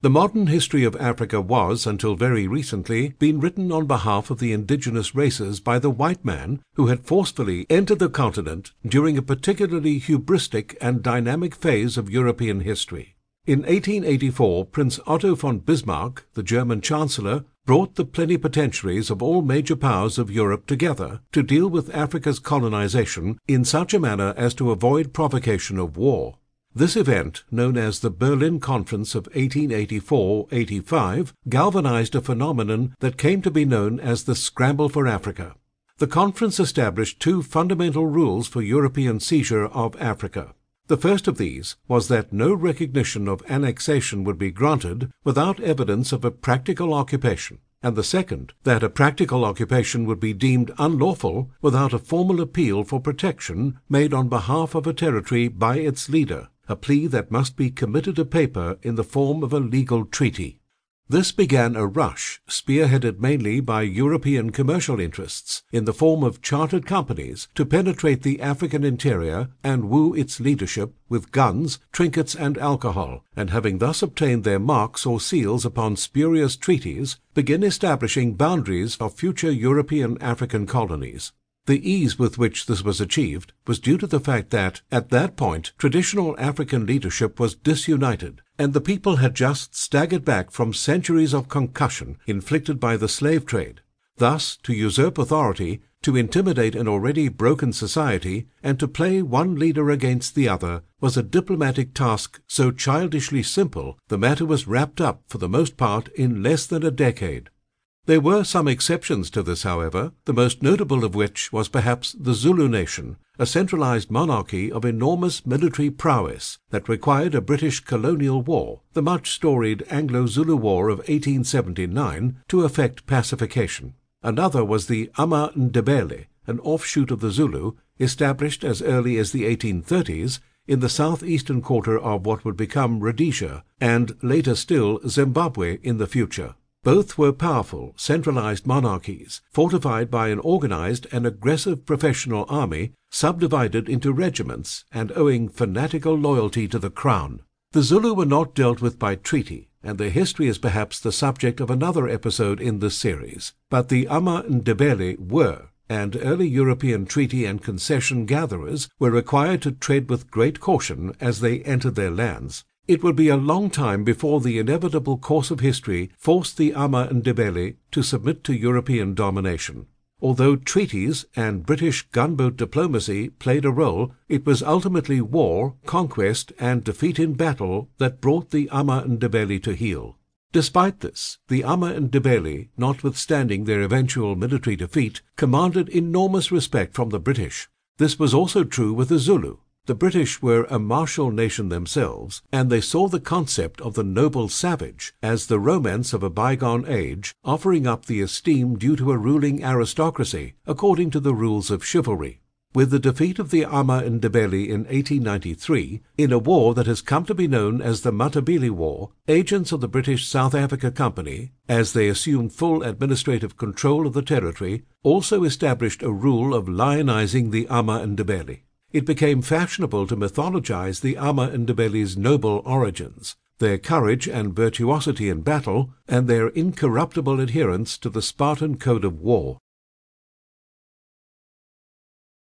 The modern history of Africa was, until very recently, been written on behalf of the indigenous races by the white man who had forcefully entered the continent during a particularly hubristic and dynamic phase of European history. In 1884, Prince Otto von Bismarck, the German Chancellor, brought the plenipotentiaries of all major powers of Europe together to deal with Africa's colonization in such a manner as to avoid provocation of war. This event, known as the Berlin Conference of 1884-85, galvanized a phenomenon that came to be known as the Scramble for Africa. The conference established two fundamental rules for European seizure of Africa. The first of these was that no recognition of annexation would be granted without evidence of a practical occupation, and the second, that a practical occupation would be deemed unlawful without a formal appeal for protection made on behalf of a territory by its leader a plea that must be committed to paper in the form of a legal treaty. This began a rush, spearheaded mainly by European commercial interests, in the form of chartered companies, to penetrate the African interior and woo its leadership with guns, trinkets, and alcohol, and having thus obtained their marks or seals upon spurious treaties, begin establishing boundaries of future European African colonies. The ease with which this was achieved was due to the fact that, at that point, traditional African leadership was disunited, and the people had just staggered back from centuries of concussion inflicted by the slave trade. Thus, to usurp authority, to intimidate an already broken society, and to play one leader against the other was a diplomatic task so childishly simple the matter was wrapped up for the most part in less than a decade. There were some exceptions to this, however, the most notable of which was perhaps the Zulu nation, a centralized monarchy of enormous military prowess that required a British colonial war, the much storied Anglo-Zulu War of 1879, to effect pacification. Another was the Ama Ndebele, an offshoot of the Zulu, established as early as the 1830s in the southeastern quarter of what would become Rhodesia, and later still Zimbabwe in the future. Both were powerful, centralized monarchies, fortified by an organized and aggressive professional army, subdivided into regiments, and owing fanatical loyalty to the crown. The Zulu were not dealt with by treaty, and their history is perhaps the subject of another episode in this series. But the Ama Ndebele were, and early European treaty and concession gatherers were required to tread with great caution as they entered their lands. It would be a long time before the inevitable course of history forced the Ama Ndebele to submit to European domination. Although treaties and British gunboat diplomacy played a role, it was ultimately war, conquest, and defeat in battle that brought the Ama Ndebele to heel. Despite this, the Ama Ndebele, notwithstanding their eventual military defeat, commanded enormous respect from the British. This was also true with the Zulu. The British were a martial nation themselves, and they saw the concept of the noble savage as the romance of a bygone age, offering up the esteem due to a ruling aristocracy according to the rules of chivalry. With the defeat of the Ama Ndebele in 1893, in a war that has come to be known as the Matabele War, agents of the British South Africa Company, as they assumed full administrative control of the territory, also established a rule of lionizing the Ama Ndebele. It became fashionable to mythologize the Ama Ndebele's noble origins, their courage and virtuosity in battle, and their incorruptible adherence to the Spartan code of war.